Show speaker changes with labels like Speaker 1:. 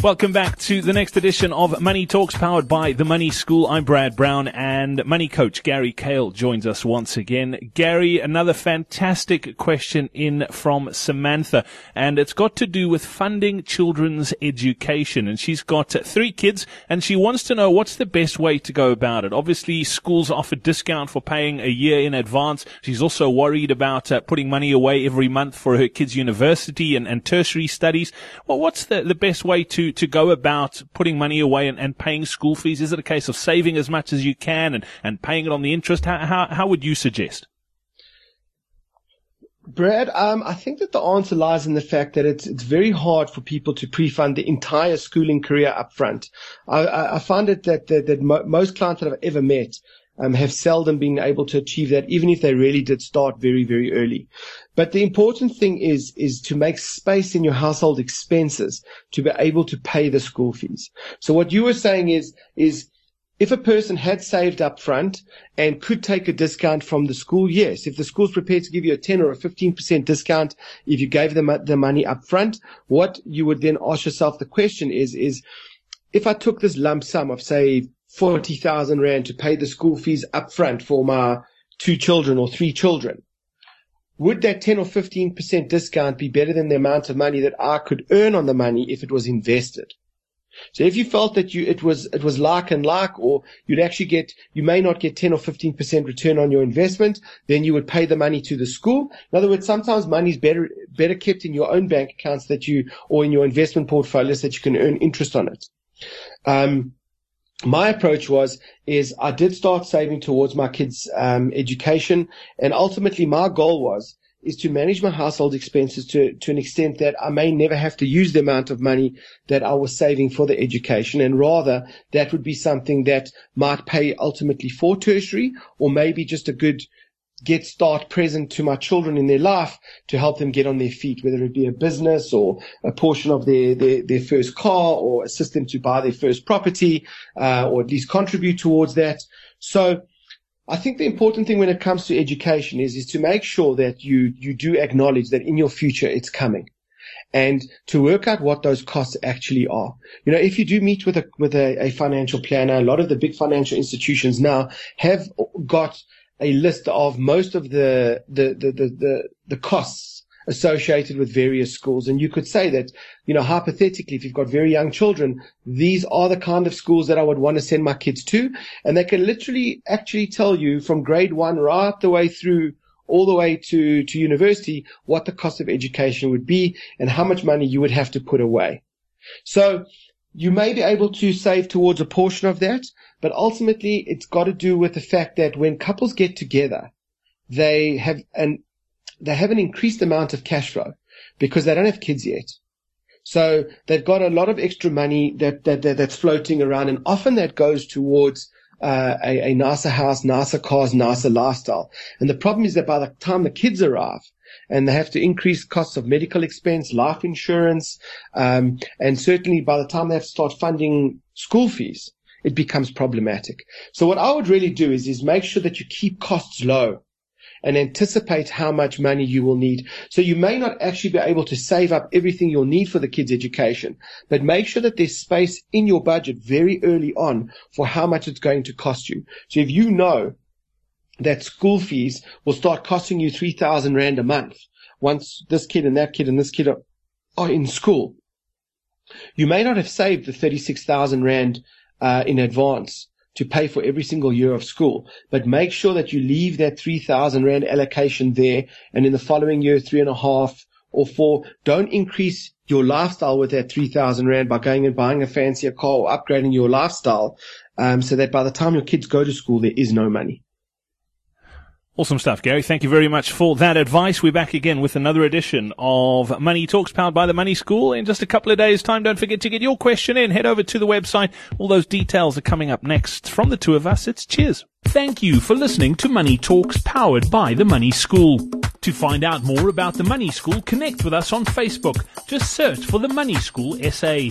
Speaker 1: Welcome back to the next edition of Money Talks powered by the Money School. I'm Brad Brown and money coach Gary Kale joins us once again. Gary, another fantastic question in from Samantha and it's got to do with funding children's education and she's got three kids and she wants to know what's the best way to go about it. Obviously schools offer discount for paying a year in advance. She's also worried about uh, putting money away every month for her kids' university and, and tertiary studies. Well, what's the, the best way to to, go about putting money away and, and paying school fees? Is it a case of saving as much as you can and, and paying it on the interest? How, how, how would you suggest?
Speaker 2: Brad, um, I think that the answer lies in the fact that it's it's very hard for people to pre-fund the entire schooling career up front. I, I, I find it that that, that mo- most clients that I've ever met um, have seldom been able to achieve that, even if they really did start very, very early. But the important thing is, is to make space in your household expenses to be able to pay the school fees. So what you were saying is, is if a person had saved up front and could take a discount from the school, yes. If the school's prepared to give you a 10 or a 15% discount if you gave them the money up front, what you would then ask yourself the question is, is if I took this lump sum of say 40,000 Rand to pay the school fees up front for my two children or three children, would that 10 or 15% discount be better than the amount of money that I could earn on the money if it was invested? So if you felt that you, it was, it was like and like, or you'd actually get, you may not get 10 or 15% return on your investment, then you would pay the money to the school. In other words, sometimes money is better, better kept in your own bank accounts that you, or in your investment portfolios that you can earn interest on it. Um, my approach was is I did start saving towards my kids' um, education, and ultimately my goal was is to manage my household expenses to to an extent that I may never have to use the amount of money that I was saving for the education, and rather that would be something that might pay ultimately for tertiary, or maybe just a good get start present to my children in their life to help them get on their feet, whether it be a business or a portion of their, their, their first car or assist them to buy their first property, uh, or at least contribute towards that. So I think the important thing when it comes to education is, is to make sure that you, you do acknowledge that in your future it's coming and to work out what those costs actually are. You know, if you do meet with a, with a, a financial planner, a lot of the big financial institutions now have got a list of most of the, the, the, the, the, the costs associated with various schools. And you could say that, you know, hypothetically, if you've got very young children, these are the kind of schools that I would want to send my kids to. And they can literally actually tell you from grade one right the way through all the way to, to university what the cost of education would be and how much money you would have to put away. So you may be able to save towards a portion of that, but ultimately it's got to do with the fact that when couples get together, they have an, they have an increased amount of cash flow because they don't have kids yet. So they've got a lot of extra money that, that, that that's floating around and often that goes towards uh, a, a nicer house, nicer cars, nicer lifestyle. And the problem is that by the time the kids arrive, and they have to increase costs of medical expense, life insurance, um, and certainly by the time they have to start funding school fees, it becomes problematic. So what I would really do is, is make sure that you keep costs low and anticipate how much money you will need. So you may not actually be able to save up everything you'll need for the kids' education, but make sure that there's space in your budget very early on for how much it's going to cost you. So if you know that school fees will start costing you 3,000 Rand a month once this kid and that kid and this kid are, are in school, you may not have saved the 36,000 Rand uh, in advance to pay for every single year of school, but make sure that you leave that 3,000 Rand allocation there. And in the following year, three and a half or four, don't increase your lifestyle with that 3,000 Rand by going and buying a fancier car or upgrading your lifestyle. Um, so that by the time your kids go to school, there is no money.
Speaker 1: Awesome stuff, Gary. Thank you very much for that advice. We're back again with another edition of Money Talks powered by the Money School in just a couple of days' time. Don't forget to get your question in. Head over to the website. All those details are coming up next. From the two of us, it's cheers. Thank you for listening to Money Talks powered by the Money School. To find out more about the Money School, connect with us on Facebook. Just search for the Money School SA.